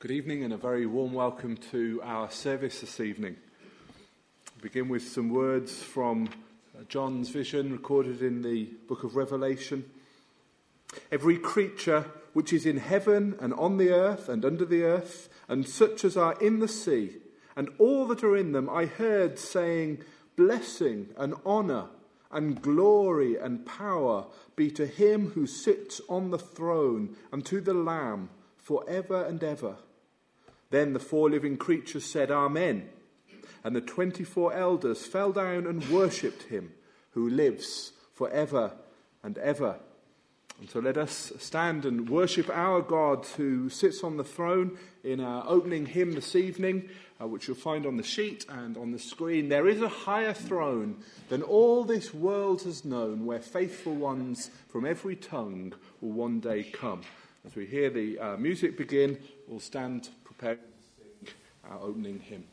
Good evening and a very warm welcome to our service this evening. We begin with some words from John's vision recorded in the book of Revelation. Every creature which is in heaven and on the earth and under the earth, and such as are in the sea, and all that are in them, I heard saying, Blessing and honour and glory and power be to him who sits on the throne and to the Lamb for ever and ever. Then the four living creatures said, Amen. And the 24 elders fell down and worshipped him who lives for ever and ever. And so let us stand and worship our God who sits on the throne in our opening hymn this evening, uh, which you'll find on the sheet and on the screen. There is a higher throne than all this world has known, where faithful ones from every tongue will one day come. As we hear the uh, music begin, we'll stand prepared to sing our uh, opening hymn.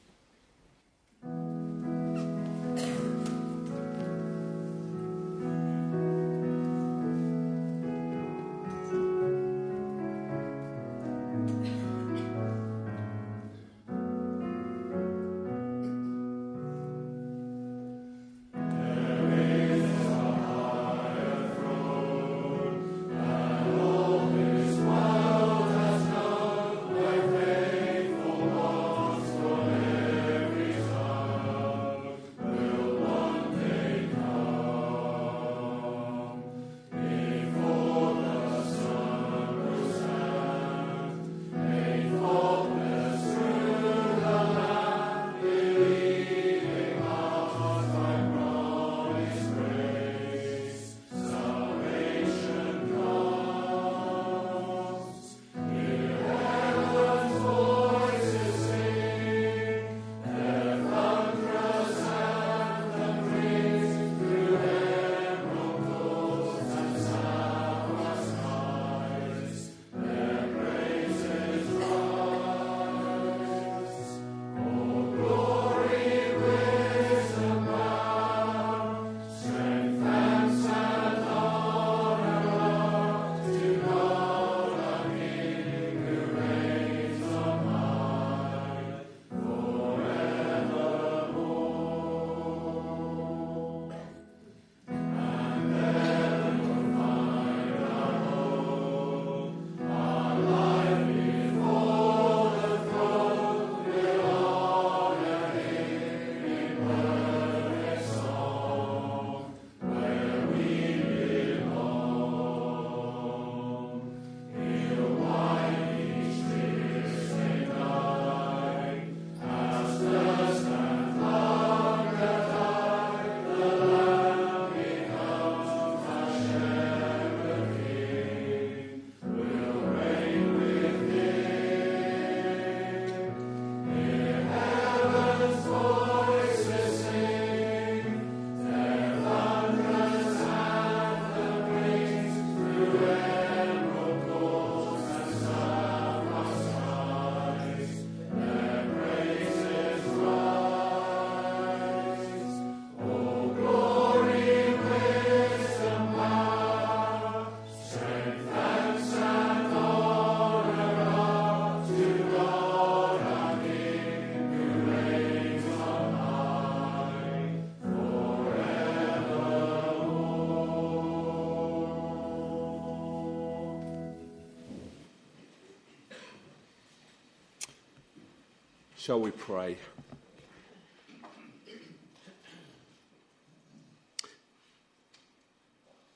Shall we pray?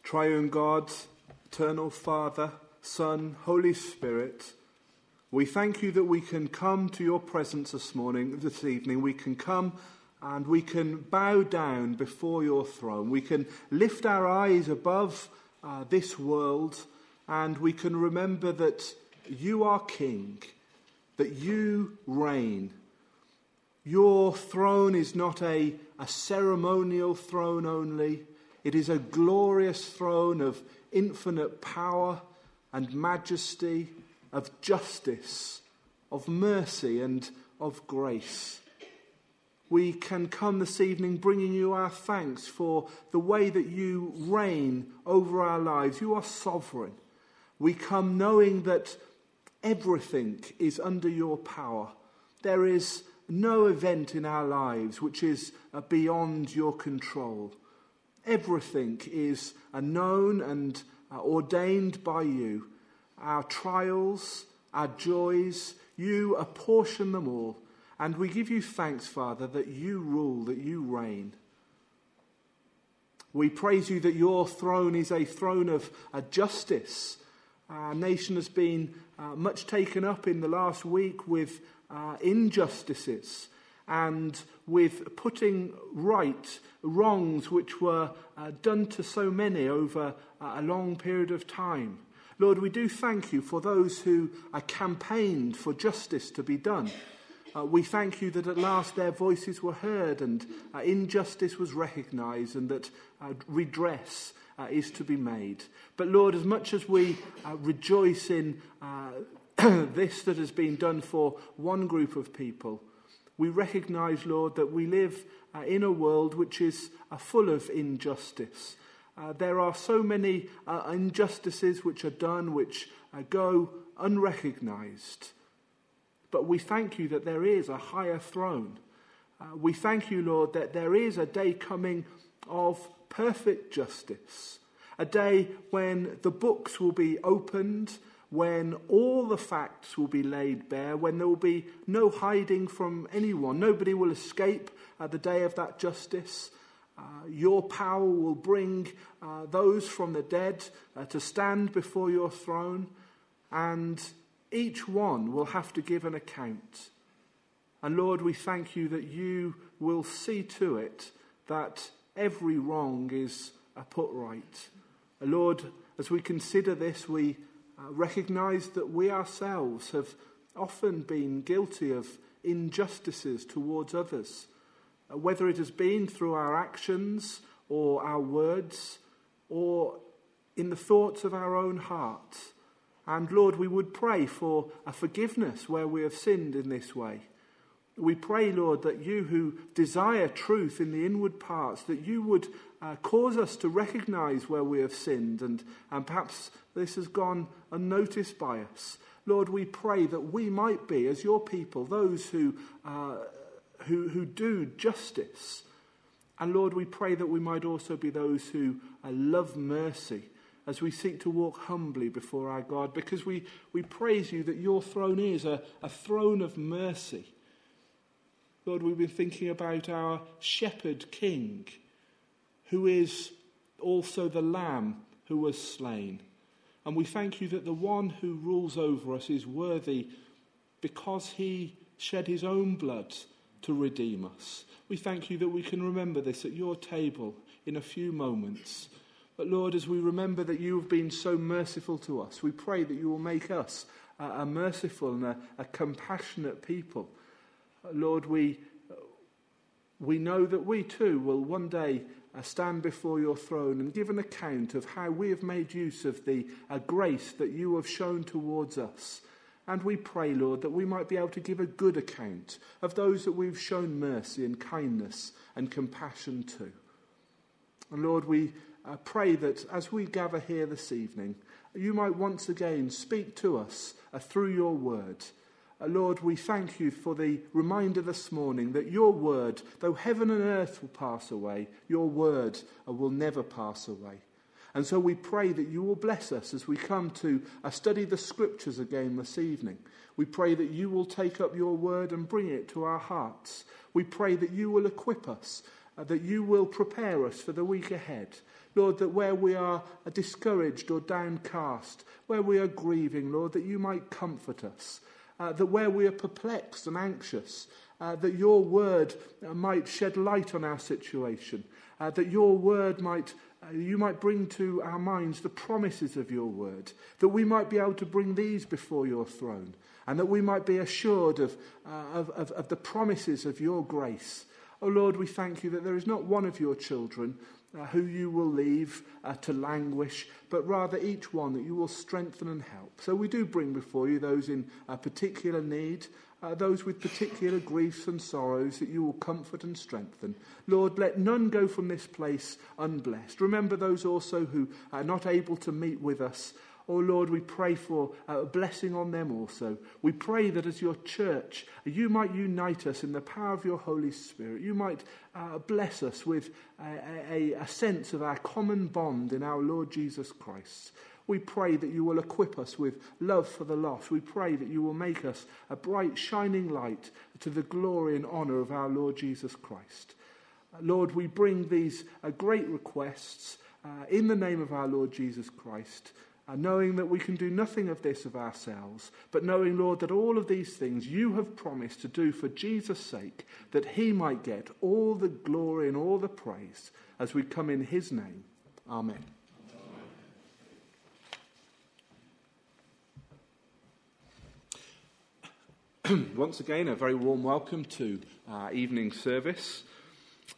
Triune God, eternal Father, Son, Holy Spirit, we thank you that we can come to your presence this morning, this evening. We can come and we can bow down before your throne. We can lift our eyes above uh, this world and we can remember that you are King, that you reign, your throne is not a, a ceremonial throne only, it is a glorious throne of infinite power and majesty, of justice, of mercy, and of grace. We can come this evening bringing you our thanks for the way that you reign over our lives. You are sovereign. We come knowing that Everything is under your power. There is no event in our lives which is uh, beyond your control. Everything is uh, known and uh, ordained by you. Our trials, our joys, you apportion them all. And we give you thanks, Father, that you rule, that you reign. We praise you that your throne is a throne of justice. Our nation has been much taken up in the last week with uh, injustices and with putting right wrongs which were uh, done to so many over a long period of time. Lord, we do thank you for those who campaigned for justice to be done. Uh, we thank you that at last their voices were heard and uh, injustice was recognized and that uh, redress uh, is to be made. But Lord, as much as we uh, rejoice in uh, this that has been done for one group of people, we recognize, Lord, that we live uh, in a world which is uh, full of injustice. Uh, there are so many uh, injustices which are done which uh, go unrecognized. But we thank you that there is a higher throne. Uh, we thank you, Lord, that there is a day coming of perfect justice, a day when the books will be opened when all the facts will be laid bare, when there will be no hiding from anyone. Nobody will escape at the day of that justice. Uh, your power will bring uh, those from the dead uh, to stand before your throne, and each one will have to give an account. And Lord, we thank you that you will see to it that every wrong is put right. Lord, as we consider this, we uh, recognize that we ourselves have often been guilty of injustices towards others, uh, whether it has been through our actions or our words or in the thoughts of our own hearts. And Lord, we would pray for a forgiveness where we have sinned in this way. We pray, Lord, that you who desire truth in the inward parts, that you would uh, cause us to recognize where we have sinned and, and perhaps this has gone unnoticed by us. Lord, we pray that we might be, as your people, those who, uh, who, who do justice. And Lord, we pray that we might also be those who uh, love mercy as we seek to walk humbly before our God, because we, we praise you that your throne is a, a throne of mercy. Lord, we've been thinking about our shepherd king, who is also the lamb who was slain. And we thank you that the one who rules over us is worthy because he shed his own blood to redeem us. We thank you that we can remember this at your table in a few moments. But Lord, as we remember that you have been so merciful to us, we pray that you will make us a, merciful and a, a compassionate people. Lord, we, we know that we too will one day uh, stand before your throne and give an account of how we have made use of the uh, grace that you have shown towards us. And we pray, Lord, that we might be able to give a good account of those that we've shown mercy and kindness and compassion to. And Lord, we uh, pray that as we gather here this evening, you might once again speak to us through your word Lord, we thank you for the reminder this morning that your word, though heaven and earth will pass away, your word uh, will never pass away. And so we pray that you will bless us as we come to uh, study the scriptures again this evening. We pray that you will take up your word and bring it to our hearts. We pray that you will equip us, uh, that you will prepare us for the week ahead. Lord, that where we are discouraged or downcast, where we are grieving, Lord, that you might comfort us uh, that where we are perplexed and anxious, uh, that your word uh, might shed light on our situation, uh, that your word might, uh, you might bring to our minds the promises of your word, that we might be able to bring these before your throne, and that we might be assured of, uh, of, of, of the promises of your grace. Oh Lord, we thank you that there is not one of your children uh, who you will leave uh, to languish, but rather each one that you will strengthen and help. So we do bring before you those in a particular need, uh, those with particular griefs and sorrows that you will comfort and strengthen. Lord, let none go from this place unblessed. Remember those also who are not able to meet with us Oh Lord, we pray for a blessing on them also. We pray that as your church, you might unite us in the power of your Holy Spirit. You might uh, bless us with a, a, a sense of our common bond in our Lord Jesus Christ. We pray that you will equip us with love for the lost. We pray that you will make us a bright, shining light to the glory and honour of our Lord Jesus Christ. Lord, we bring these uh, great requests uh, in the name of our Lord Jesus Christ, uh, knowing that we can do nothing of this of ourselves, but knowing, Lord, that all of these things you have promised to do for Jesus' sake, that he might get all the glory and all the praise as we come in his name. Amen. Once again, a very warm welcome to our evening service.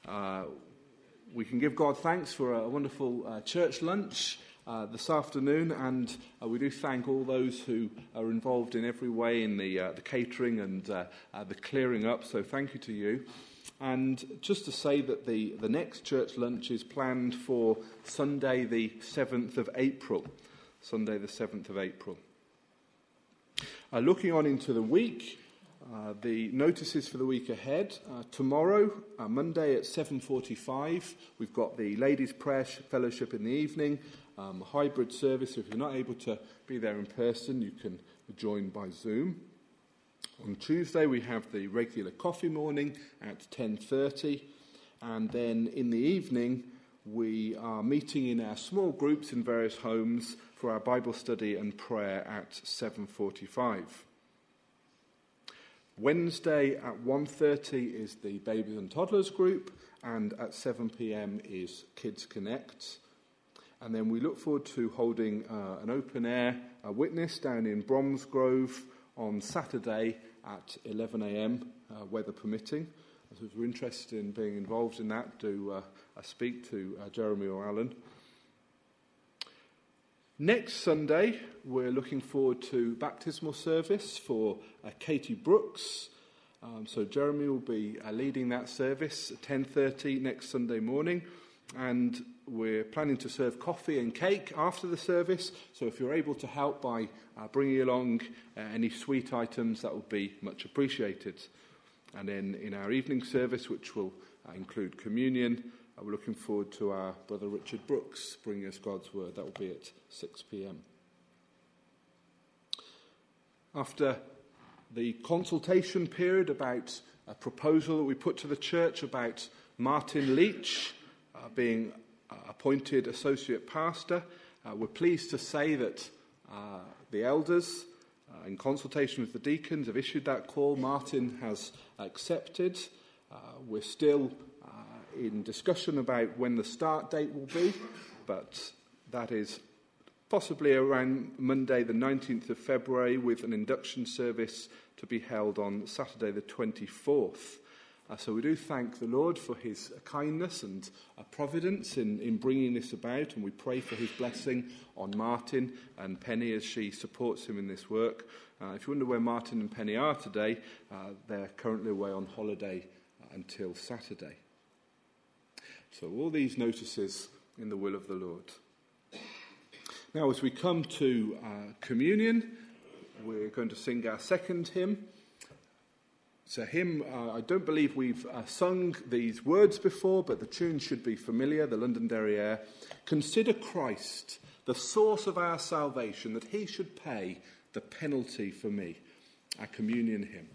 Uh, we can give God thanks for a wonderful uh, church lunch uh, this afternoon, and uh, we do thank all those who are involved in every way in the, uh, the catering and uh, the clearing up. So, thank you to you. And just to say that the, the next church lunch is planned for Sunday, the 7th of April. Sunday, the 7th of April. Uh, looking on into the week, uh, the notices for the week ahead. Uh, tomorrow, uh, Monday at 7.45, we've got the Ladies' Prayer Fellowship in the evening, um, hybrid service. If you're not able to be there in person, you can join by Zoom. On Tuesday, we have the regular coffee morning at 10.30. And then in the evening, we are meeting in our small groups in various homes for our Bible study and prayer at 7:45. Wednesday at 1:30 is the babies and toddlers group and at 7 p.m. is Kids Connect. And then we look forward to holding uh, an open air a witness down in Bromsgrove on Saturday at 11 a.m., uh, weather permitting. So if you're interested in being involved in that, do uh, speak to uh, Jeremy or Alan. Next Sunday, we're looking forward to baptismal service for uh, Katie Brooks. Um, so Jeremy will be uh, leading that service at 10:30 next Sunday morning, and we're planning to serve coffee and cake after the service. So if you're able to help by uh, bringing along uh, any sweet items, that would be much appreciated. And then in our evening service, which will uh, include communion, we're looking forward to our brother Richard Brooks bringing us God's word. That will be at 6 p.m. After the consultation period about a proposal that we put to the church about Martin Leach uh, being uh, appointed associate pastor, uh, we're pleased to say that uh, the elders, uh, in consultation with the deacons, have issued that call. Martin has accepted. Uh, we're still in discussion about when the start date will be, but that is possibly around Monday, the 19th of February, with an induction service to be held on Saturday, the 24th. Uh, so we do thank the Lord for his kindness and uh, providence in, in bringing this about, and we pray for his blessing on Martin and Penny as she supports him in this work. Uh, if you wonder where Martin and Penny are today, uh, they're currently away on holiday until Saturday. So, all these notices in the will of the Lord. Now, as we come to uh, communion, we're going to sing our second hymn. A hymn, uh, I don't believe we've uh, sung these words before, but the tune should be familiar the Londonderry Air. Consider Christ, the source of our salvation, that he should pay the penalty for me. Our communion hymn.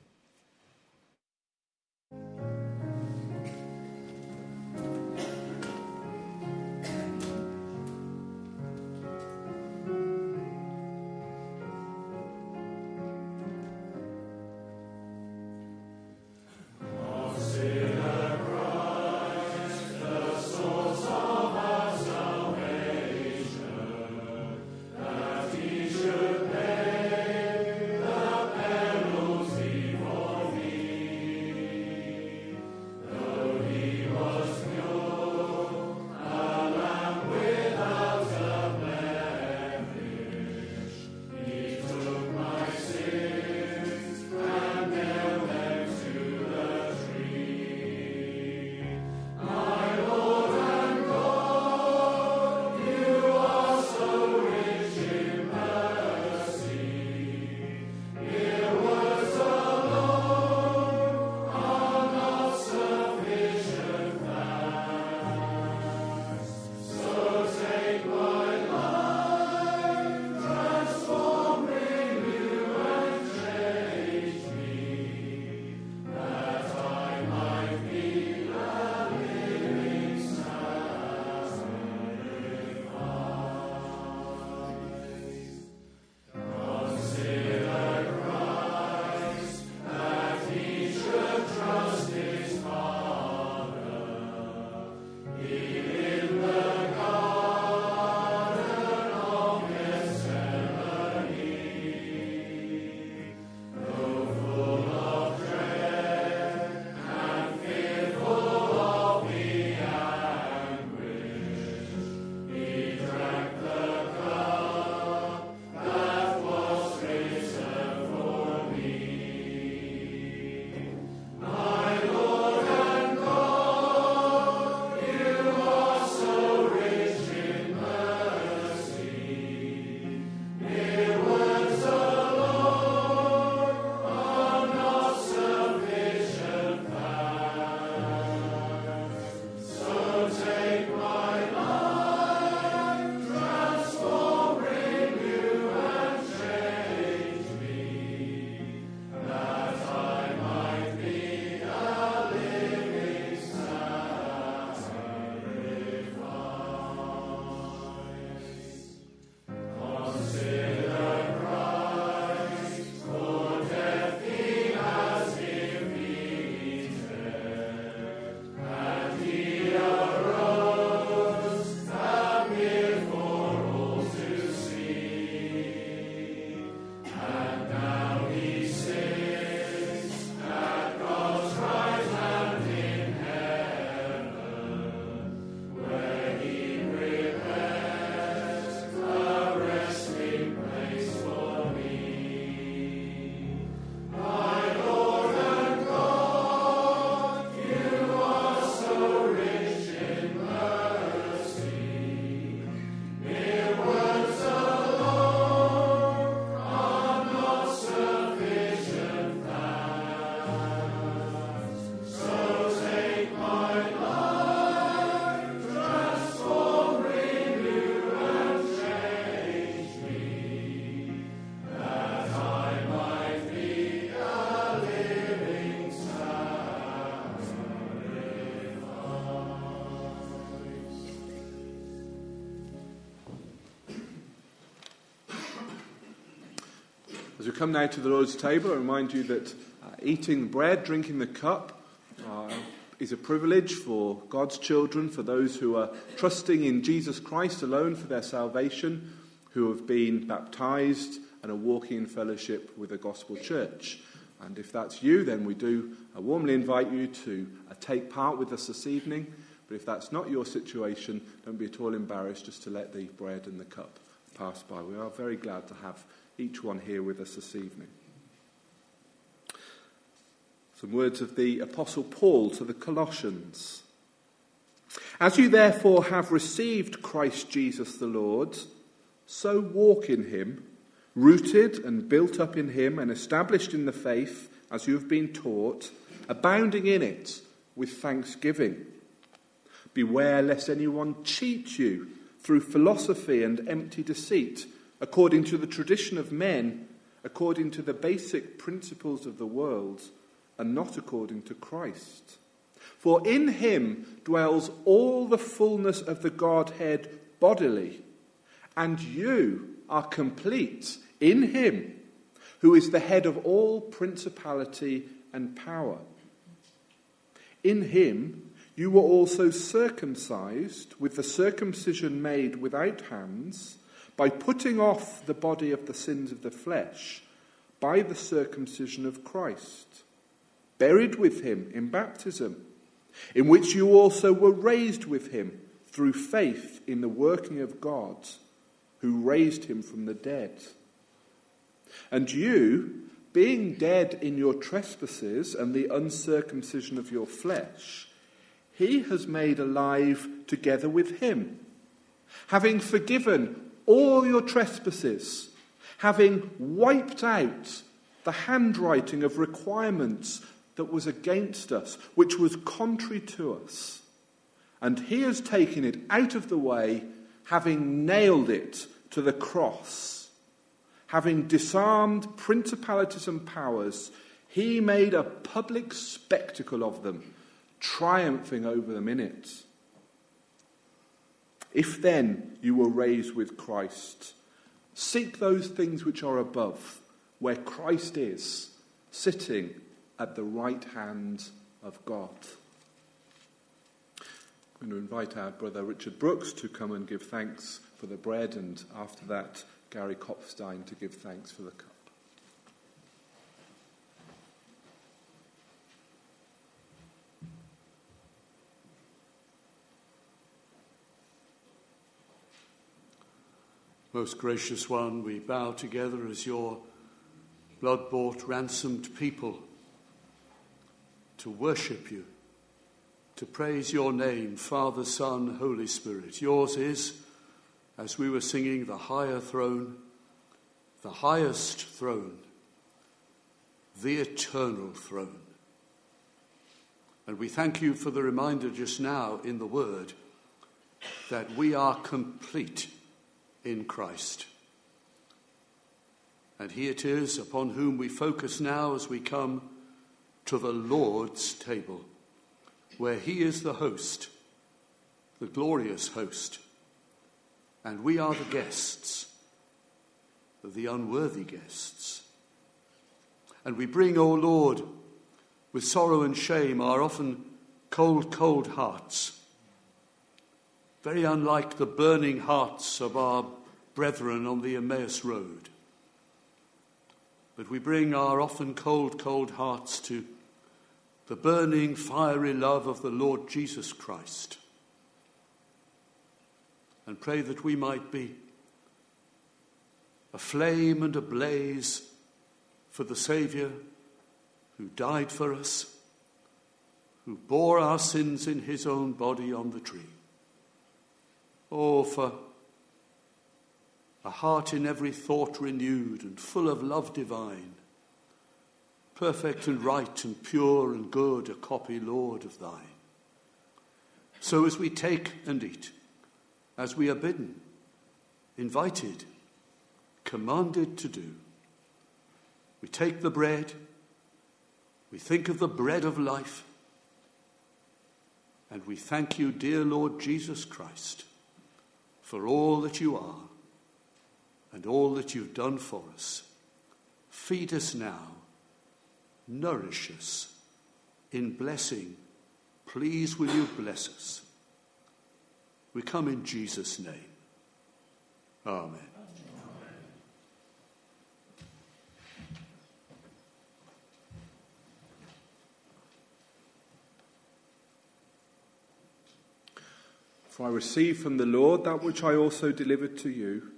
As we come now to the Lord's table, I remind you that uh, eating bread, drinking the cup, uh, is a privilege for God's children, for those who are trusting in Jesus Christ alone for their salvation, who have been baptized and are walking in fellowship with the gospel church. And if that's you, then we do uh, warmly invite you to uh, take part with us this evening. But if that's not your situation, don't be at all embarrassed just to let the bread and the cup pass by. We are very glad to have each one here with us this evening. Some words of the Apostle Paul to the Colossians. As you therefore have received Christ Jesus the Lord, so walk in him, rooted and built up in him and established in the faith as you have been taught, abounding in it with thanksgiving. Beware lest anyone cheat you through philosophy and empty deceit according to the tradition of men, according to the basic principles of the world, and not according to Christ. For in him dwells all the fullness of the Godhead bodily, and you are complete in him, who is the head of all principality and power. In him you were also circumcised with the circumcision made without hands by putting off the body of the sins of the flesh by the circumcision of Christ, buried with him in baptism, in which you also were raised with him through faith in the working of God, who raised him from the dead. And you, being dead in your trespasses and the uncircumcision of your flesh, he has made alive together with him, having forgiven all your trespasses, having wiped out the handwriting of requirements that was against us, which was contrary to us. And he has taken it out of the way, having nailed it to the cross. Having disarmed principalities and powers, he made a public spectacle of them, triumphing over them in it. If then you were raised with Christ, seek those things which are above, where Christ is, sitting at the right hand of God. I'm going to invite our brother Richard Brooks to come and give thanks for the bread, and after that, Gary Kopfstein to give thanks for the cup. Most gracious one, we bow together as your blood bought, ransomed people to worship you, to praise your name, Father, Son, Holy Spirit. Yours is, as we were singing, the higher throne, the highest throne, the eternal throne. And we thank you for the reminder just now in the Word that we are complete in Christ. And he it is upon whom we focus now as we come to the Lord's table, where he is the host, the glorious host, and we are the guests, the unworthy guests. And we bring, O Lord, with sorrow and shame, our often cold, cold hearts very unlike the burning hearts of our brethren on the Emmaus Road. But we bring our often cold, cold hearts to the burning, fiery love of the Lord Jesus Christ and pray that we might be a flame and a blaze for the Saviour who died for us, who bore our sins in his own body on the tree. Oh, for a heart in every thought renewed and full of love divine, perfect and right and pure and good, a copy, Lord, of thine. So as we take and eat, as we are bidden, invited, commanded to do, we take the bread, we think of the bread of life, and we thank you, dear Lord Jesus Christ for all that you are and all that you've done for us. Feed us now, nourish us in blessing. Please, will you bless us? We come in Jesus' name. Amen. For I received from the Lord that which I also delivered to you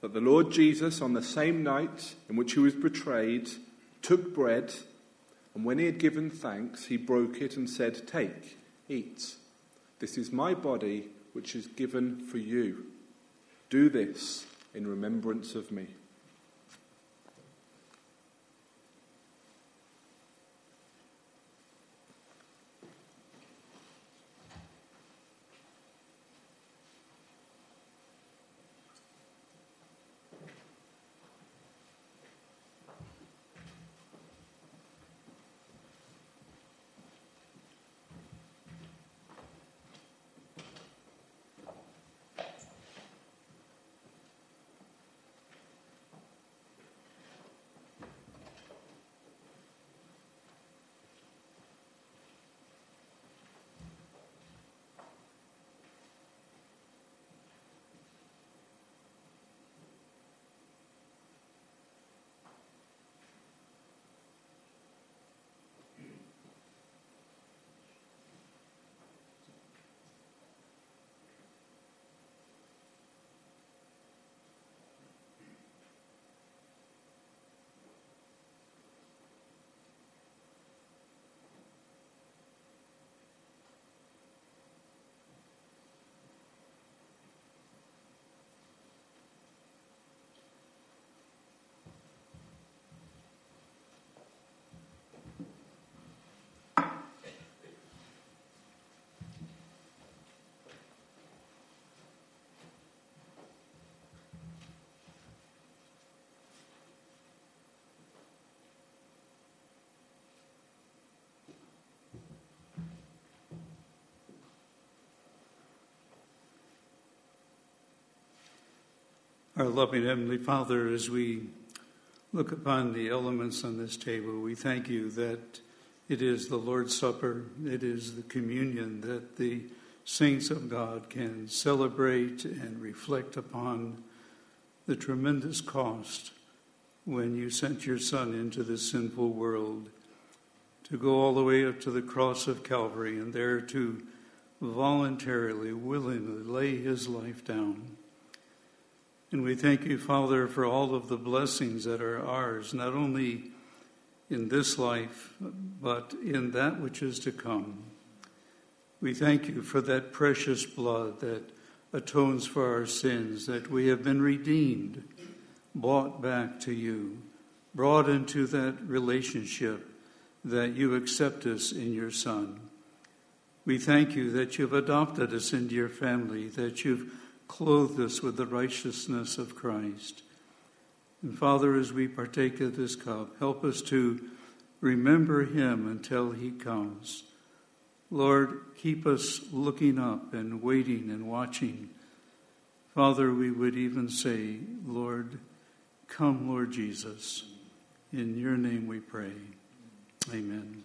that the Lord Jesus, on the same night in which he was betrayed, took bread, and when he had given thanks, he broke it and said, Take, eat. This is my body, which is given for you. Do this in remembrance of me. Our loving Heavenly Father, as we look upon the elements on this table, we thank you that it is the Lord's Supper, it is the communion that the saints of God can celebrate and reflect upon the tremendous cost when you sent your Son into this sinful world to go all the way up to the cross of Calvary and there to voluntarily, willingly lay his life down and we thank you, Father, for all of the blessings that are ours, not only in this life, but in that which is to come. We thank you for that precious blood that atones for our sins, that we have been redeemed, bought back to you, brought into that relationship that you accept us in your Son. We thank you that you've adopted us into your family, that you've clothed us with the righteousness of Christ. And Father, as we partake of this cup, help us to remember him until he comes. Lord, keep us looking up and waiting and watching. Father, we would even say, Lord, come, Lord Jesus. In your name we pray. Amen.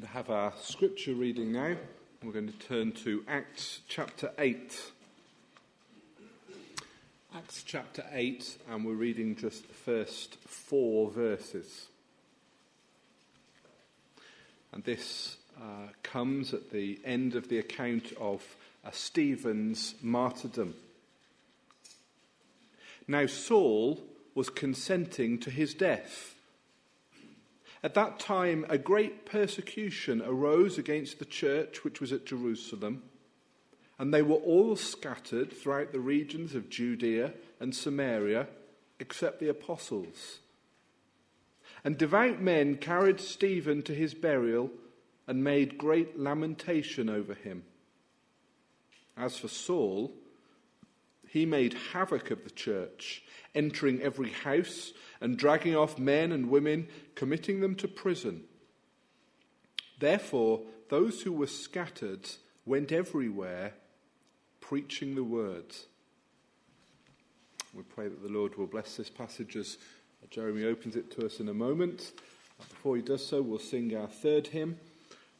Going to have our scripture reading now. We're going to turn to Acts chapter 8. Acts chapter 8, and we're reading just the first four verses. And this uh, comes at the end of the account of uh, Stephen's martyrdom. Now, Saul was consenting to his death. At that time, a great persecution arose against the church which was at Jerusalem, and they were all scattered throughout the regions of Judea and Samaria, except the apostles. And devout men carried Stephen to his burial and made great lamentation over him. As for Saul, he made havoc of the church, entering every house and dragging off men and women, committing them to prison. Therefore, those who were scattered went everywhere, preaching the word. We pray that the Lord will bless this passage as Jeremy opens it to us in a moment. Before he does so, we'll sing our third hymn,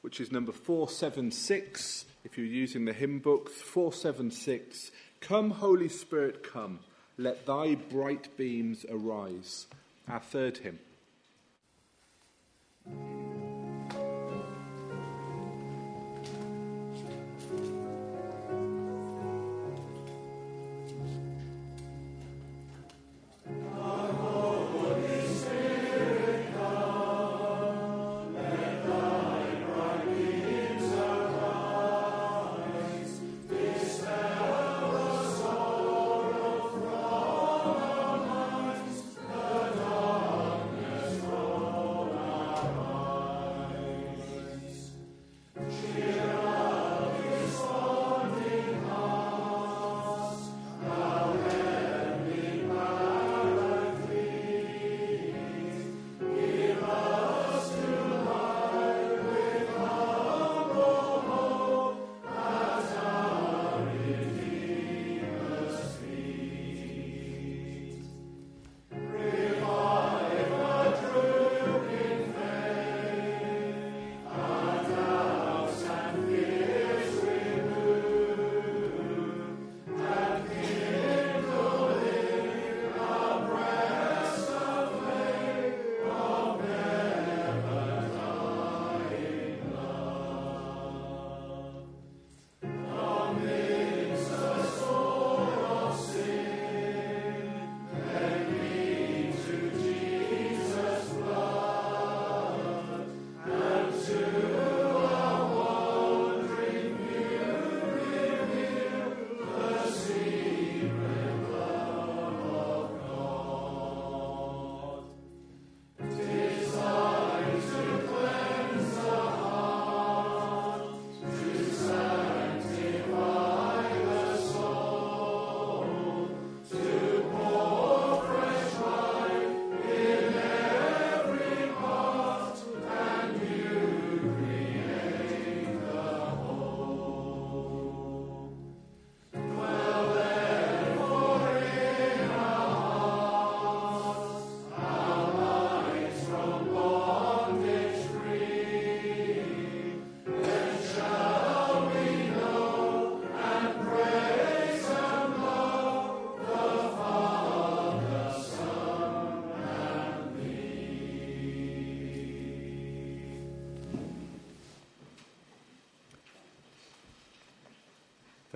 which is number 476. If you're using the hymn book, 476. Come, Holy Spirit, come. Let thy bright beams arise. Our third hymn.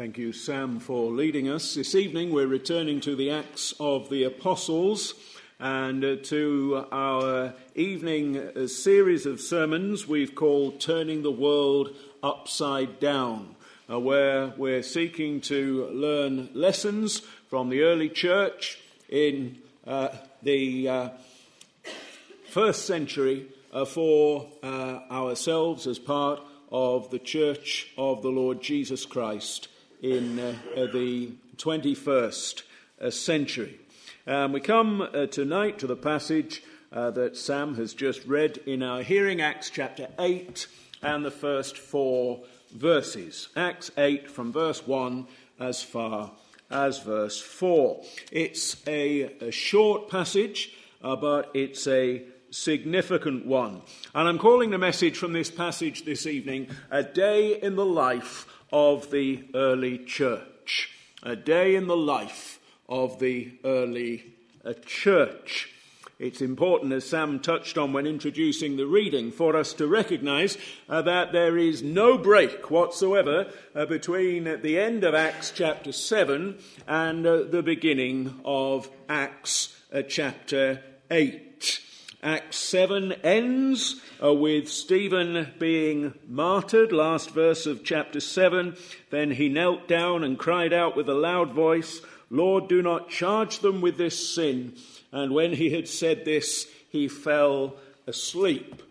Thank you, Sam, for leading us. This evening we're returning to the Acts of the Apostles and uh, to our evening uh, series of sermons we've called Turning the World Upside Down, uh, where we're seeking to learn lessons from the early church in uh, the uh, first century uh, for ourselves as part of the church of the Lord Jesus Christ in uh, uh, the 21st uh, century. Um, we come tonight to the passage that Sam has just read in our hearing, Acts chapter 8 and the first four verses. Acts 8 from verse 1 as far as verse 4. It's a, a short passage, uh, but it's a significant one. And I'm calling the message from this passage this evening A Day in the Life of the Early Church. A Day in the Life of the Early uh, Church. It's important, as Sam touched on when introducing the reading, for us to recognize uh, that there is no break whatsoever uh, between the end of Acts chapter 7 and uh, the beginning of Acts uh, chapter 8. Acts 7 ends uh, with Stephen being martyred, last verse of chapter 7. Then he knelt down and cried out with a loud voice, Lord, do not charge them with this sin. And when he had said this, he fell asleep.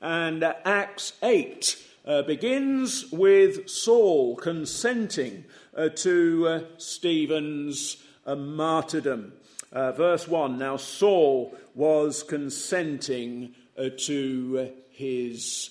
And uh, Acts 8 uh, begins with Saul consenting uh, to uh, Stephen's uh, martyrdom. Uh, verse 1 Now Saul was consenting to his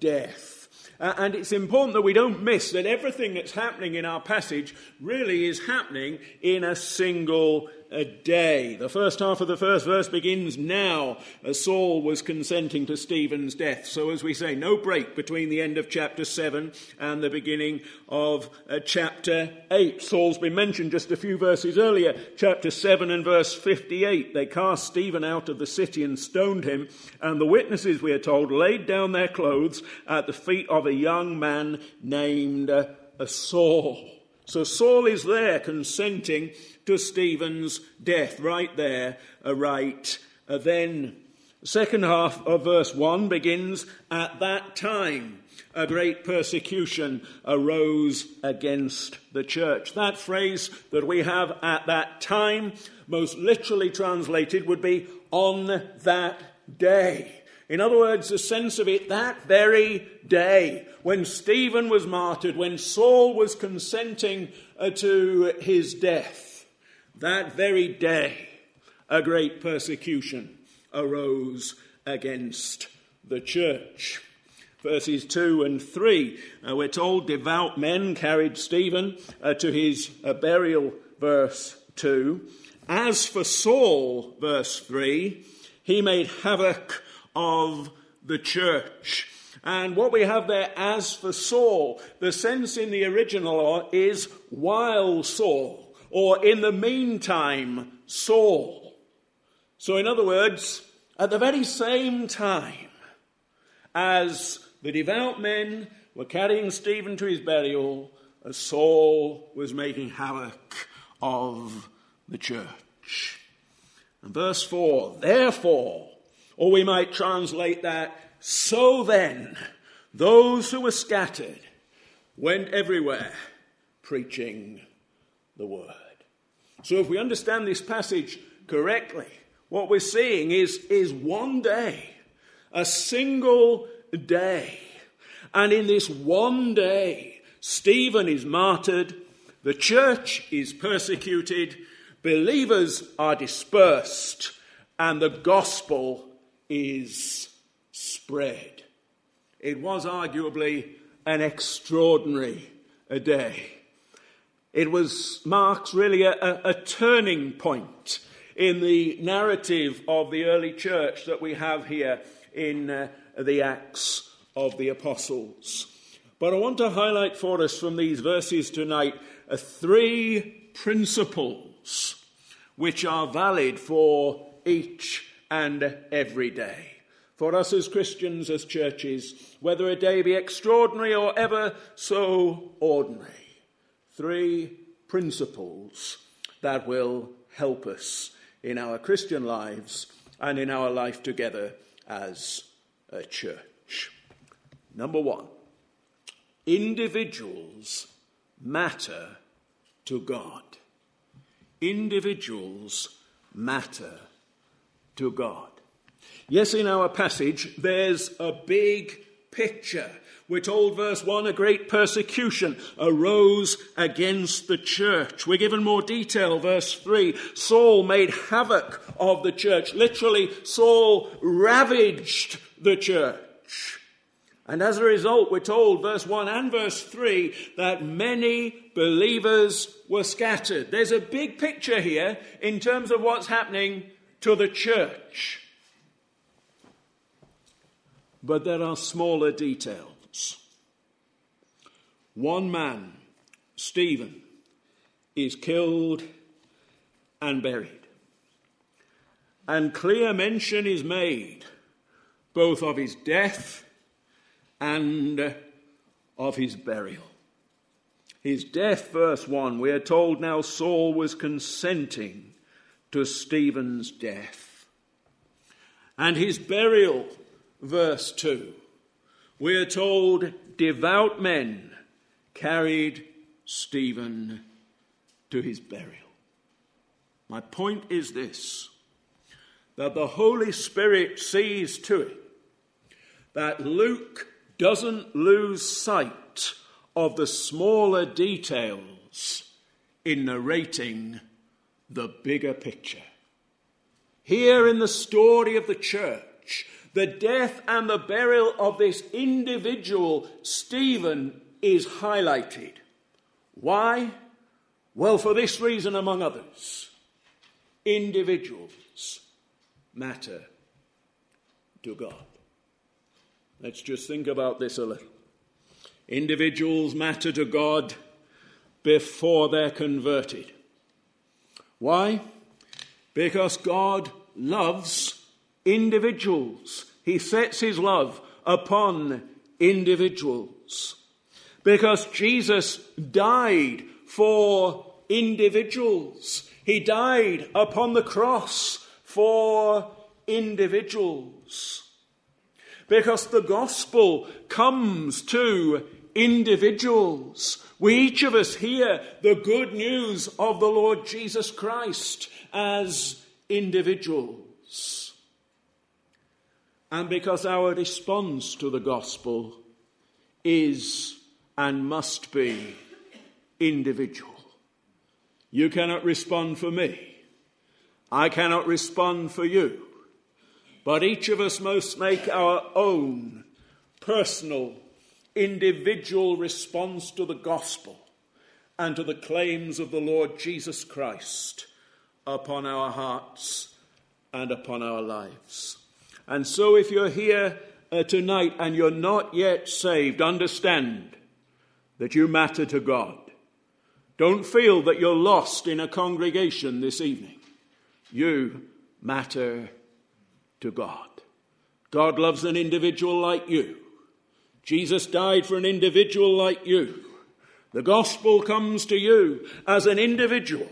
death. Uh, and it's important that we don't miss that everything that's happening in our passage really is happening in a single a day. The first half of the first verse begins now as Saul was consenting to Stephen's death. So, as we say, no break between the end of chapter 7 and the beginning of uh, chapter 8. Saul's been mentioned just a few verses earlier, chapter 7 and verse 58. They cast Stephen out of the city and stoned him, and the witnesses, we are told, laid down their clothes at the feet of a young man named uh, Saul. So Saul is there consenting to Stephen's death, right there, uh, right uh, then. Second half of verse 1 begins At that time, a great persecution arose against the church. That phrase that we have at that time, most literally translated, would be on that day. In other words, the sense of it that very day when Stephen was martyred, when Saul was consenting uh, to his death, that very day, a great persecution arose against the church. Verses 2 and 3, uh, we're told devout men carried Stephen uh, to his uh, burial, verse 2. As for Saul, verse 3, he made havoc of the church. And what we have there, as for Saul, the sense in the original is while Saul or in the meantime, Saul. So, in other words, at the very same time as the devout men were carrying Stephen to his burial, as Saul was making havoc of the church. And verse 4 Therefore, or we might translate that, so then, those who were scattered went everywhere preaching the word. So, if we understand this passage correctly, what we're seeing is, is one day, a single day. And in this one day, Stephen is martyred, the church is persecuted, believers are dispersed, and the gospel is spread. It was arguably an extraordinary day. It was marks really a, a, a turning point in the narrative of the early church that we have here in uh, the Acts of the Apostles. But I want to highlight for us from these verses tonight uh, three principles which are valid for each and every day. For us as Christians, as churches, whether a day be extraordinary or ever so ordinary three principles that will help us in our Christian lives and in our life together as a church. Number one, individuals matter to God. Individuals matter to God. Yes, in our passage, there's a big picture we're told, verse 1, a great persecution arose against the church. We're given more detail, verse 3. Saul made havoc of the church. Literally, Saul ravaged the church. And as a result, we're told, verse 1 and verse 3, that many believers were scattered. There's a big picture here in terms of what's happening to the church. but there are smaller details. One man, Stephen, is killed and buried. And clear mention is made both of his death and of his burial. His death, verse 1, we are told now Saul was consenting to Stephen's death. And his burial, verse 2, we are told devout men carried Stephen to his burial. My point is this that the Holy Spirit sees to it that Luke doesn't lose sight of the smaller details in narrating the bigger picture. Here in the story of the church, the death and the burial of this individual, Stephen, is highlighted. Why? Well, for this reason, among others. Individuals matter to God. Let's just think about this a little. Individuals matter to God before they're converted. Why? Because God loves individuals. He sets his love upon individuals. Because Jesus died for individuals. He died upon the cross for individuals. Because the gospel comes to individuals. We each of us hear the good news of the Lord Jesus Christ as individuals. And because our response to the gospel is and must be individual. You cannot respond for me. I cannot respond for you. But each of us must make our own personal, individual response to the gospel and to the claims of the Lord Jesus Christ upon our hearts and upon our lives. And so, if you're here uh, tonight and you're not yet saved, understand that you matter to God. Don't feel that you're lost in a congregation this evening. You matter to God. God loves an individual like you. Jesus died for an individual like you. The gospel comes to you as an individual,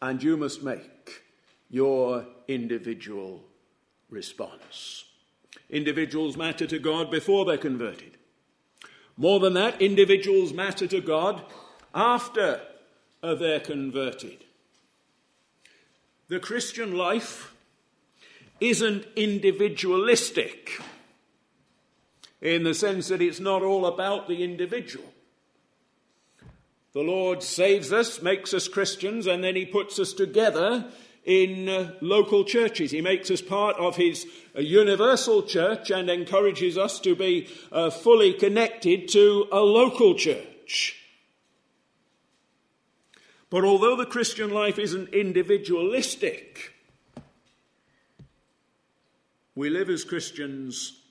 and you must make your individual response. Individuals matter to God before they're converted. More than that, individuals matter to God after they're converted. The Christian life isn't individualistic in the sense that it's not all about the individual. The Lord saves us, makes us Christians, and then He puts us together in uh, local churches. He makes us part of His uh, universal church and encourages us to be uh, fully connected to a local church. But although the Christian life isn't individualistic, we live as Christians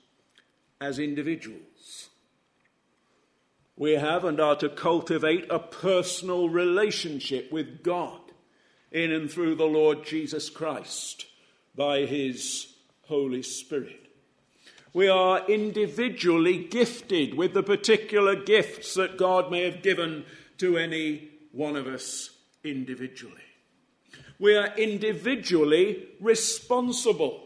as individuals. We have and are to cultivate a personal relationship with God in and through the Lord Jesus Christ by His Holy Spirit. We are individually gifted with the particular gifts that God may have given to any one of us individually. We are individually responsible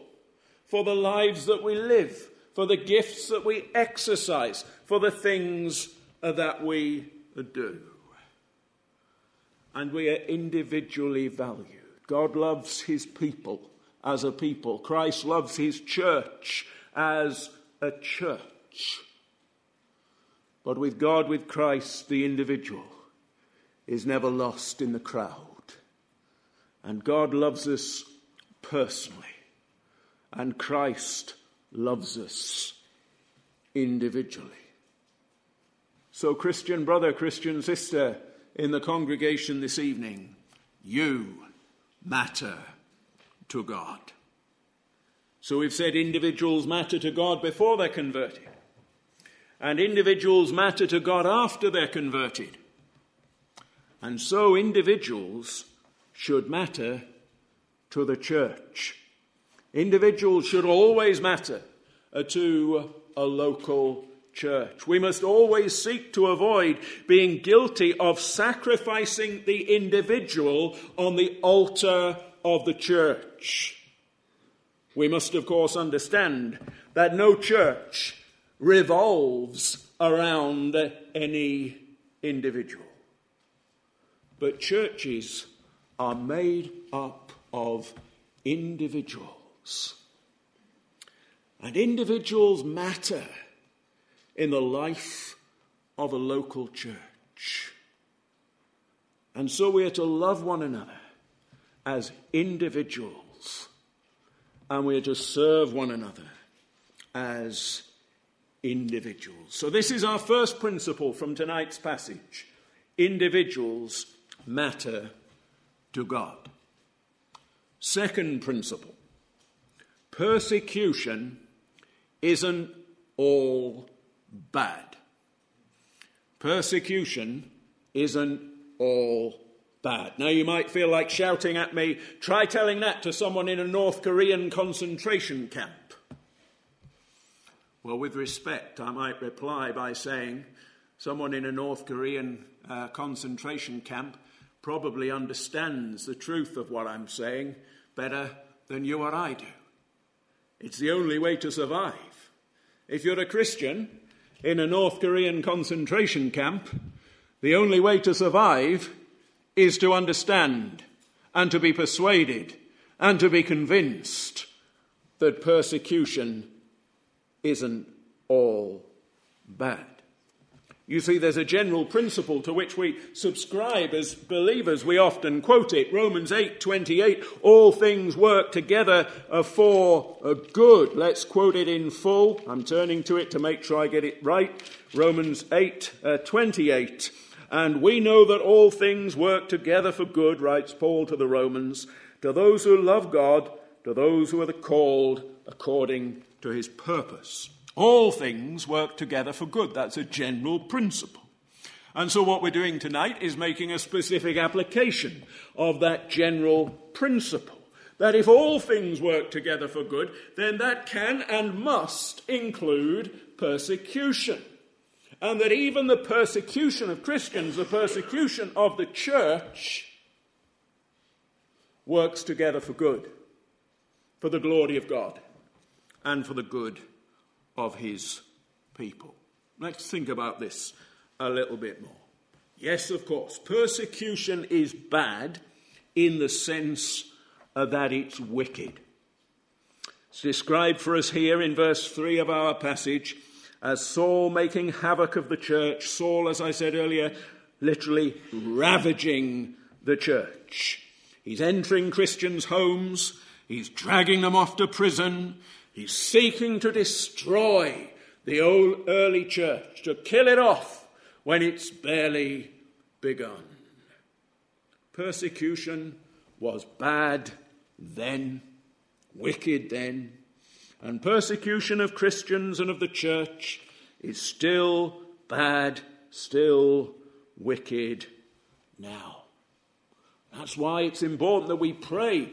for the lives that we live, for the gifts that we exercise, for the things that we do. And we are individually valued. God loves his people as a people, Christ loves his church as a church. But with God, with Christ, the individual is never lost in the crowd. And God loves us personally. And Christ loves us individually. So, Christian brother, Christian sister in the congregation this evening, you matter to God. So we've said individuals matter to God before they're converted, and individuals matter to God after they're converted. And so individuals should matter to the church. Individuals should always matter uh, to a local church. We must always seek to avoid being guilty of sacrificing the individual on the altar of the church. We must, of course, understand that no church revolves around any individual. But churches are made up of individuals. And individuals matter in the life of a local church. And so we are to love one another as individuals and we are to serve one another as individuals. So, this is our first principle from tonight's passage individuals matter to God. Second principle persecution isn't all bad. Persecution isn't all bad. Now, you might feel like shouting at me, try telling that to someone in a North Korean concentration camp. Well, with respect, I might reply by saying someone in a North Korean uh, concentration camp probably understands the truth of what I'm saying better than you or I do. It's the only way to survive. If you're a Christian in a North Korean concentration camp, the only way to survive is to understand and to be persuaded and to be convinced that persecution isn't all bad. You see, there's a general principle to which we subscribe as believers. We often quote it. Romans 8 28. All things work together for a good. Let's quote it in full. I'm turning to it to make sure I get it right. Romans 8 uh, 28. And we know that all things work together for good, writes Paul to the Romans, to those who love God, to those who are called according to his purpose. All things work together for good. That's a general principle. And so, what we're doing tonight is making a specific application of that general principle. That if all things work together for good, then that can and must include persecution and that even the persecution of Christians, the persecution of the church, works together for good, for the glory of God, and for the good of His people. Let's think about this a little bit more. Yes, of course, persecution is bad in the sense uh, that it's wicked. It's described for us here in verse 3 of our passage as Saul making havoc of the church. Saul, as I said earlier, literally ravaging the church. He's entering Christians' homes, he's dragging them off to prison, he's seeking to destroy the old early church, to kill it off when it's barely begun. Persecution was bad then, wicked then, and persecution of Christians and of the church is still bad, still wicked now. That's why it's important that we pray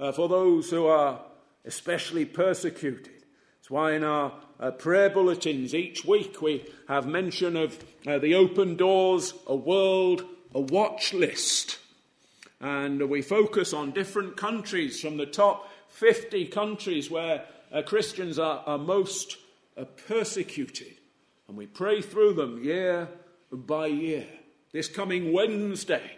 uh, for those who are especially persecuted. That's why in our uh, prayer bulletins each week we have mention of uh, the open doors, a world, a watch list. And we focus on different countries from the top 50 countries where uh, Christians are, are most uh, persecuted. And we pray through them year by year. This coming Wednesday,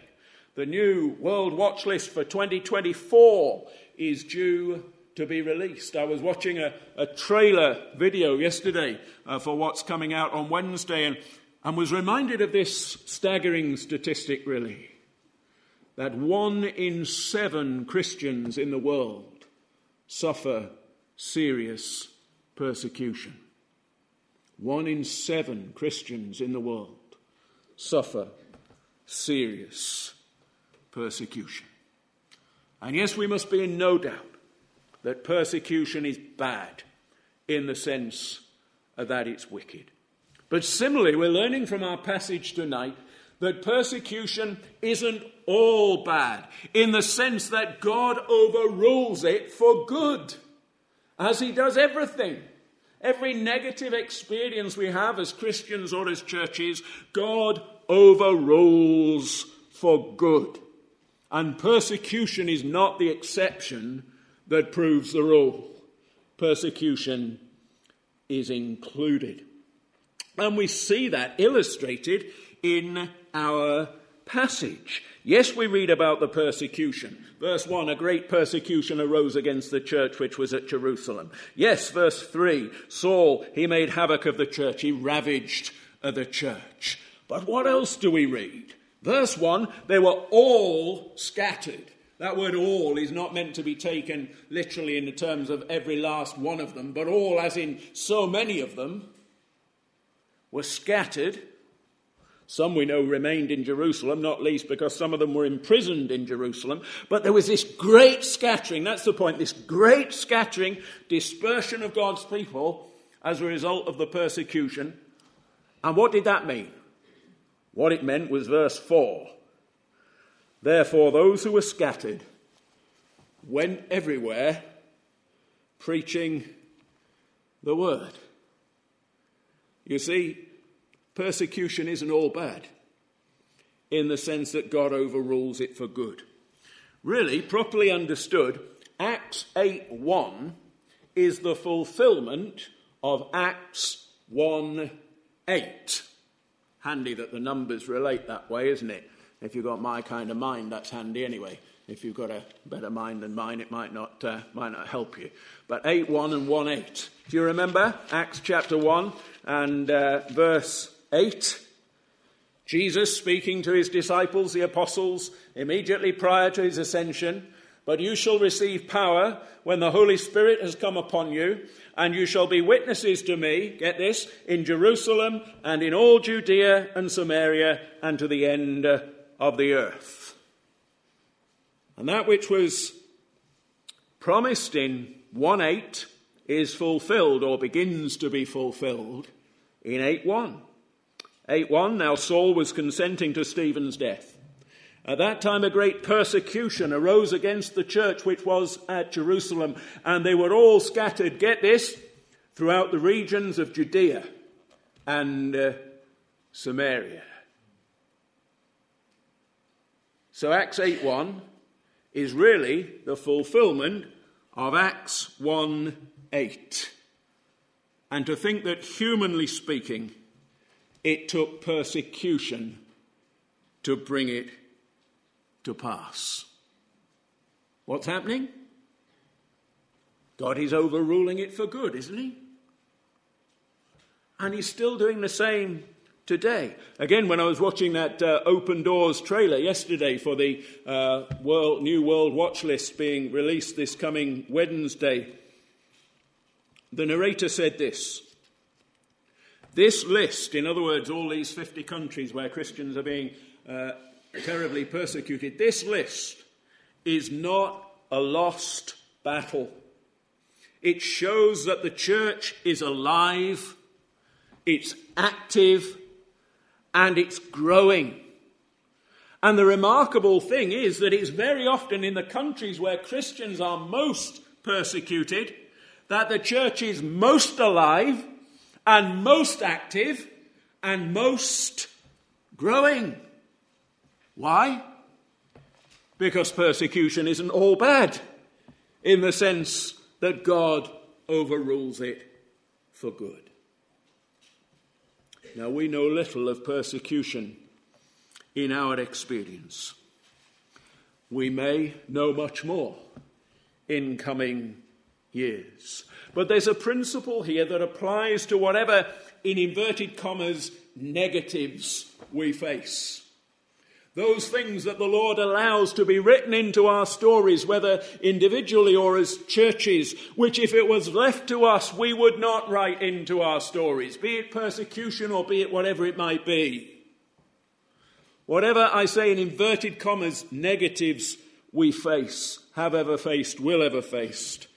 the new World Watch List for 2024 is due to be released. I was watching a, a trailer video yesterday uh, for what's coming out on Wednesday and, and was reminded of this staggering statistic, really that one in seven Christians in the world suffer serious persecution. One in seven Christians in the world suffer serious persecution. And yes, we must be in no doubt that persecution is bad in the sense that it's wicked. But similarly, we're learning from our passage tonight that persecution isn't all bad in the sense that God overrules it for good, as He does everything. Every negative experience we have as Christians or as churches, God overrules for good. And persecution is not the exception that proves the rule. Persecution is included. And we see that illustrated in our passage. Yes, we read about the persecution. Verse 1 A great persecution arose against the church which was at Jerusalem. Yes, verse 3 Saul, he made havoc of the church, he ravaged the church. But what else do we read? Verse 1 They were all scattered. That word all is not meant to be taken literally in the terms of every last one of them, but all as in so many of them were scattered. Some we know remained in Jerusalem, not least because some of them were imprisoned in Jerusalem. But there was this great scattering, that's the point, this great scattering, dispersion of God's people as a result of the persecution. And what did that mean? What it meant was verse 4 Therefore, those who were scattered went everywhere preaching the word. You see, persecution isn't all bad in the sense that God overrules it for good. Really, properly understood, Acts 8 1 is the fulfillment of Acts 1 8. Handy that the numbers relate that way, isn't it? If you've got my kind of mind, that's handy anyway. If you've got a better mind than mine, it might not, uh, might not help you. But 8 1 and 1 8. Do you remember? Acts chapter 1 and uh, verse 8. Jesus speaking to his disciples, the apostles, immediately prior to his ascension. But you shall receive power when the Holy Spirit has come upon you, and you shall be witnesses to me, get this, in Jerusalem and in all Judea and Samaria and to the end of the earth. And that which was promised in 1 8 is fulfilled or begins to be fulfilled in 8 1. 8 1 Now Saul was consenting to Stephen's death. At that time, a great persecution arose against the church which was at Jerusalem, and they were all scattered, get this, throughout the regions of Judea and uh, Samaria. So Acts 8 1 is really the fulfillment of Acts 1 8. And to think that, humanly speaking, it took persecution to bring it to pass. What's happening? God is overruling it for good, isn't He? And He's still doing the same today. Again, when I was watching that uh, Open Doors trailer yesterday for the uh, world, New World Watch List being released this coming Wednesday, the narrator said this. This list, in other words, all these 50 countries where Christians are being uh, terribly persecuted, this list is not a lost battle. It shows that the church is alive, it's active, and it's growing. And the remarkable thing is that it's very often in the countries where Christians are most persecuted that the church is most alive and most active and most growing. Why? Because persecution isn't all bad in the sense that God overrules it for good. Now, we know little of persecution in our experience. We may know much more in coming years. But there's a principle here that applies to whatever, in inverted commas, negatives we face. Those things that the Lord allows to be written into our stories, whether individually or as churches, which if it was left to us, we would not write into our stories, be it persecution or be it whatever it might be. Whatever I say in inverted commas, negatives we face, have ever faced, will ever faced,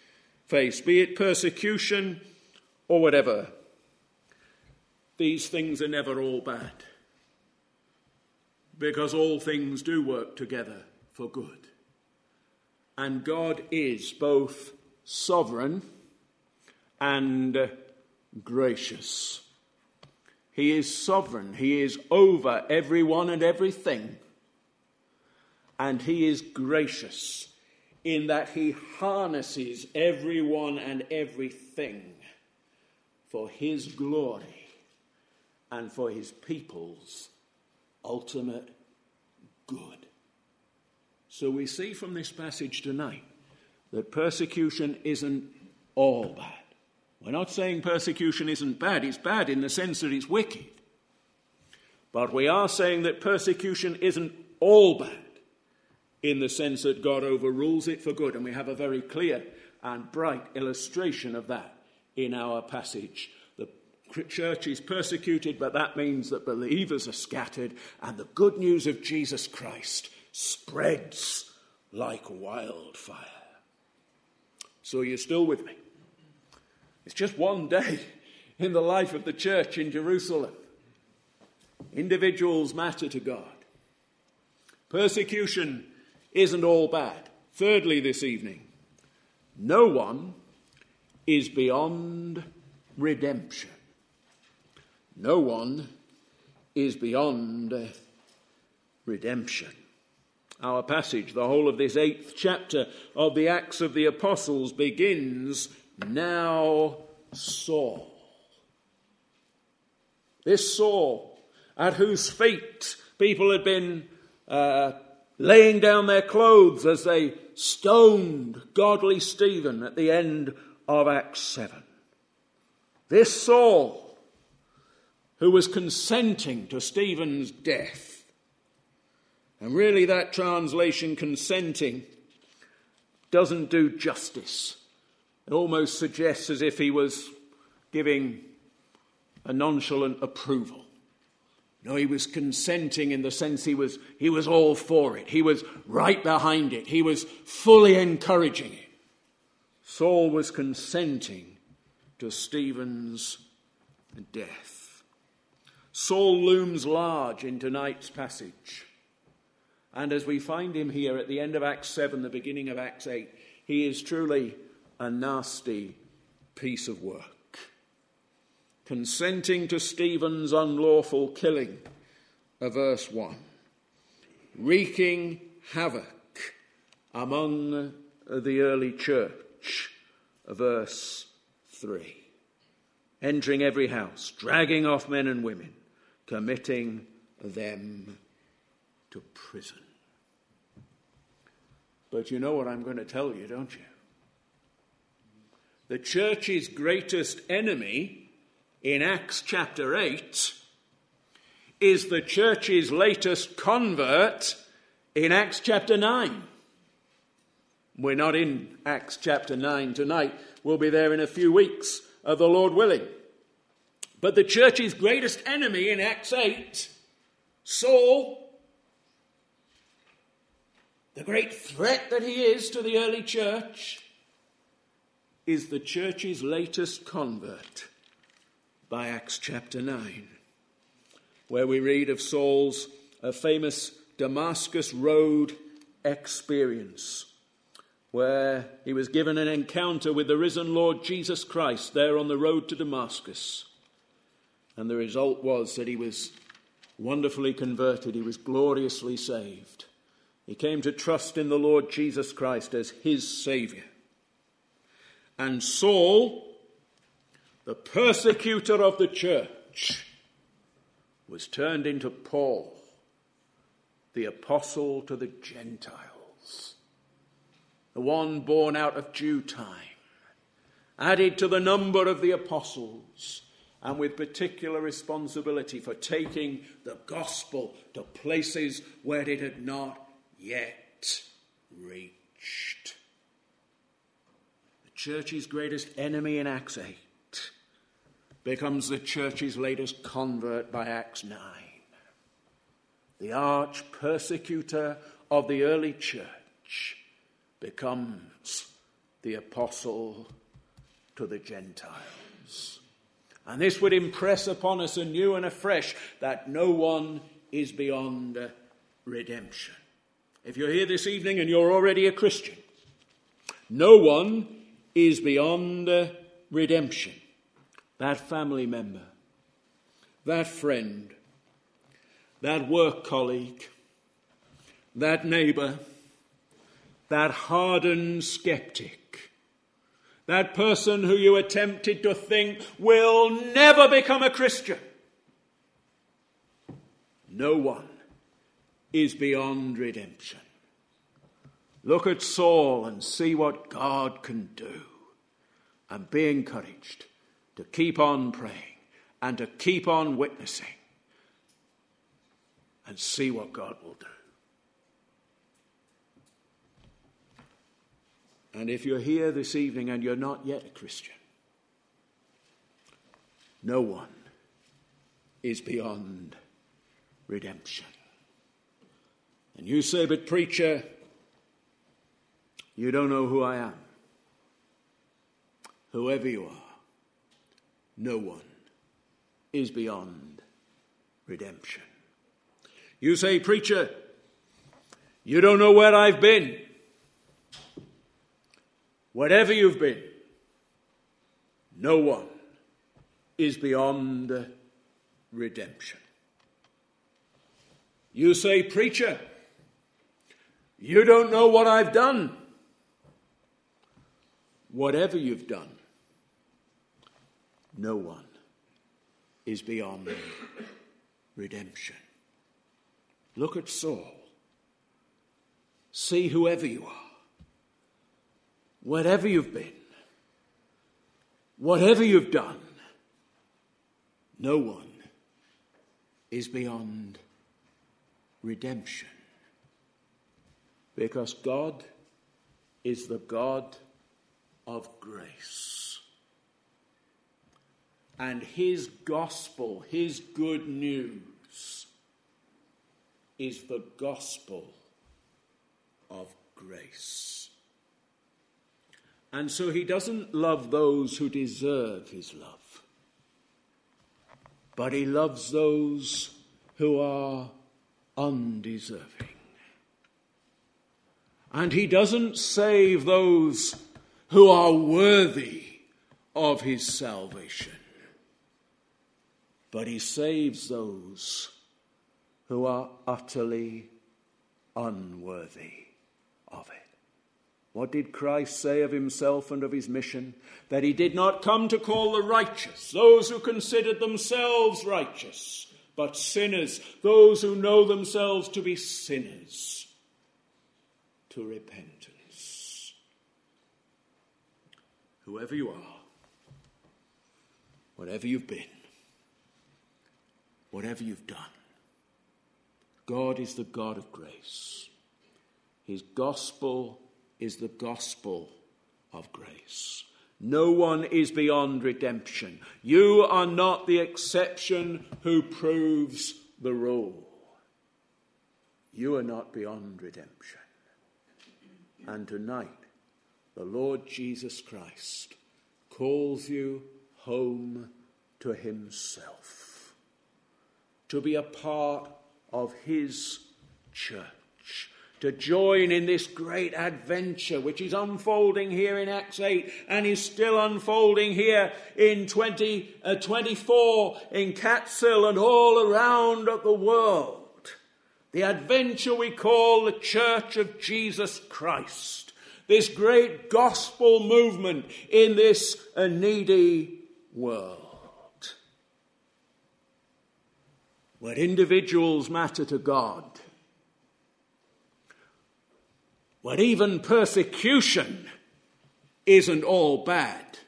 face, be it persecution or whatever. These things are never all bad because all things do work together for good. And God is both sovereign and gracious. He is sovereign, He is over everyone and everything. And He is gracious in that He harnesses everyone and everything for His glory and for His people's ultimate good. So we see from this passage tonight that persecution isn't all bad. We're not saying persecution isn't bad, it's bad in the sense that it's wicked. But we are saying that persecution isn't all bad in the sense that God overrules it for good. And we have a very clear and bright illustration of that in our passage church is persecuted, but that means that believers are scattered, and the good news of Jesus Christ spreads like wildfire. So you're still with me. It's just one day in the life of the church in Jerusalem. Individuals matter to God. Persecution isn't all bad. Thirdly, this evening, no one is beyond redemption. No one is beyond redemption. Our passage, the whole of this eighth chapter of the Acts of the Apostles, begins now Saul. This Saul, at whose feet people had been uh, laying down their clothes as they stoned godly Stephen at the end of Acts 7. This Saul, who was consenting to Stephen's death. And really, that translation, consenting, doesn't do justice. It almost suggests as if he was giving a nonchalant approval. No, he was consenting in the sense he was, he was all for it. He was right behind it. He was fully encouraging it. Saul was consenting to Stephen's death. Saul looms large in tonight's passage. And as we find him here at the end of Acts 7, the beginning of Acts 8, he is truly a nasty piece of work. Consenting to Stephen's unlawful killing, of verse 1. Wreaking havoc among the early church, verse 3. Entering every house, dragging off men and women committing them to prison. But you know what I'm going to tell you, don't you? The church's greatest enemy in Acts chapter 8 is the church's latest convert in Acts chapter 9. We're not in Acts chapter 9 tonight. We'll be there in a few weeks, of the Lord willing. But the church's greatest enemy in Acts 8, Saul, the great threat that he is to the early church, is the church's latest convert by Acts chapter 9, where we read of Saul's famous Damascus Road experience, where he was given an encounter with the risen Lord Jesus Christ there on the road to Damascus. And the result was that he was wonderfully converted, he was gloriously saved. He came to trust in the Lord Jesus Christ as his Savior. And Saul, the persecutor of the church, was turned into Paul, the apostle to the Gentiles, the one born out of due time, added to the number of the apostles and with particular responsibility for taking the gospel to places where it had not yet reached. The church's greatest enemy in Acts 8 becomes the church's latest convert by Acts 9. The arch persecutor of the early church becomes the apostle to the Gentiles. And this would impress upon us anew and afresh that no one is beyond redemption. If you're here this evening and you're already a Christian, no one is beyond redemption. That family member, that friend, that work colleague, that neighbor, that hardened skeptic, that person who you attempted to think will never become a Christian. No one is beyond redemption. Look at Saul and see what God can do. And be encouraged to keep on praying and to keep on witnessing and see what God will do. And if you're here this evening and you're not yet a Christian, no one is beyond redemption. And you say, but preacher, you don't know who I am. Whoever you are, no one is beyond redemption. You say, Preacher, you don't know where I've been. Whatever you've been, no one is beyond redemption. You say, Preacher, you don't know what I've done. Whatever you've done, no one is beyond redemption. Look at Saul. See whoever you are, whatever you've been, whatever you've done, no one is beyond redemption. Because God is the God of grace. And his gospel, his good news, is the gospel of grace. And so he doesn't love those who deserve his love, but he loves those who are undeserving. And he doesn't save those who are worthy of his salvation. But he saves those who are utterly unworthy of it. What did Christ say of himself and of his mission? That he did not come to call the righteous, those who considered themselves righteous, but sinners, those who know themselves to be sinners, to repentance. whoever you are, whatever you've been, whatever you've done, God is the God of grace. His gospel is the gospel of grace. No one is beyond redemption. You are not the exception who proves the rule. You are not beyond redemption. And tonight, the Lord Jesus Christ calls you home to Himself, to be a part of His church, to join in this great adventure which is unfolding here in Acts 8 and is still unfolding here in 2024 uh, in Catskill and all around the world. The adventure we call the Church of Jesus Christ this great gospel movement in this needy world. Where individuals matter to God, where even persecution isn't all bad,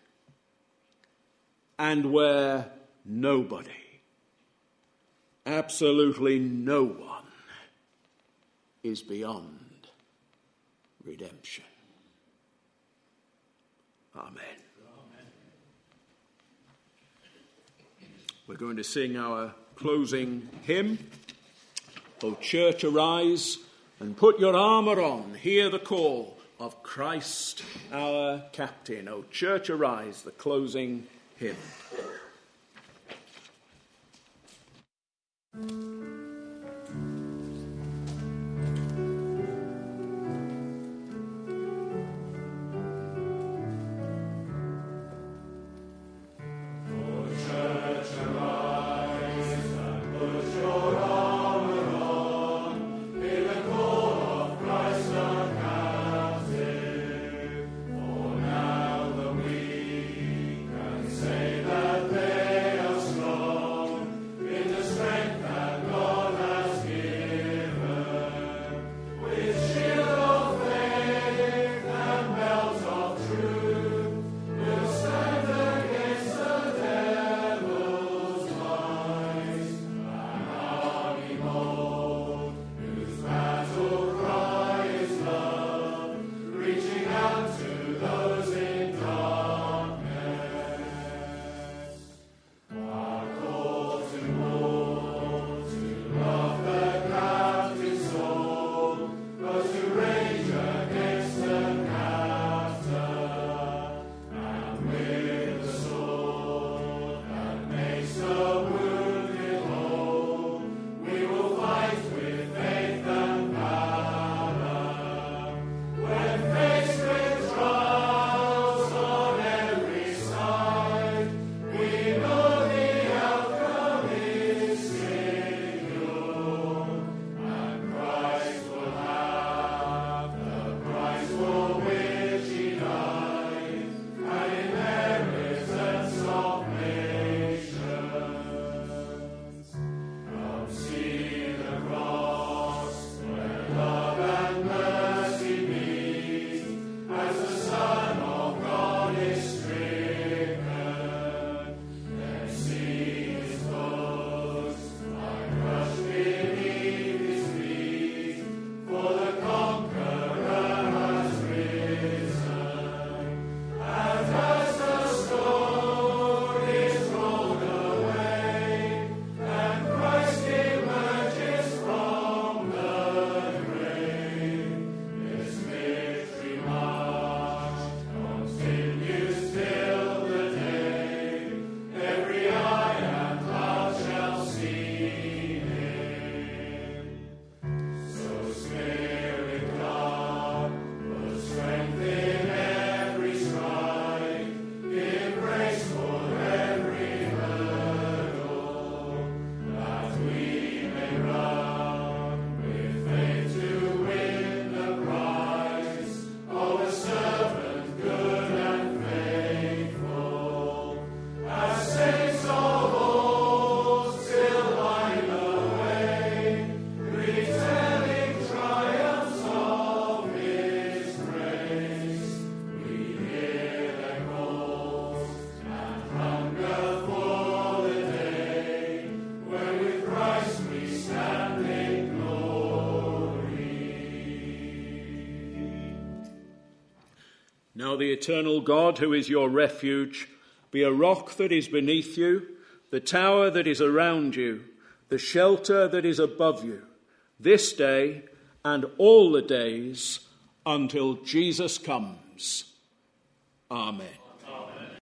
and where nobody, absolutely no one, is beyond redemption. Amen. We're going to sing our closing hymn. O church, arise and put your armour on. Hear the call. of Christ our captain. O church, arise, the closing hymn. The eternal God, who is your refuge, be a rock that is beneath you, the tower that is around you, the shelter that is above you, this day and all the days until Jesus comes.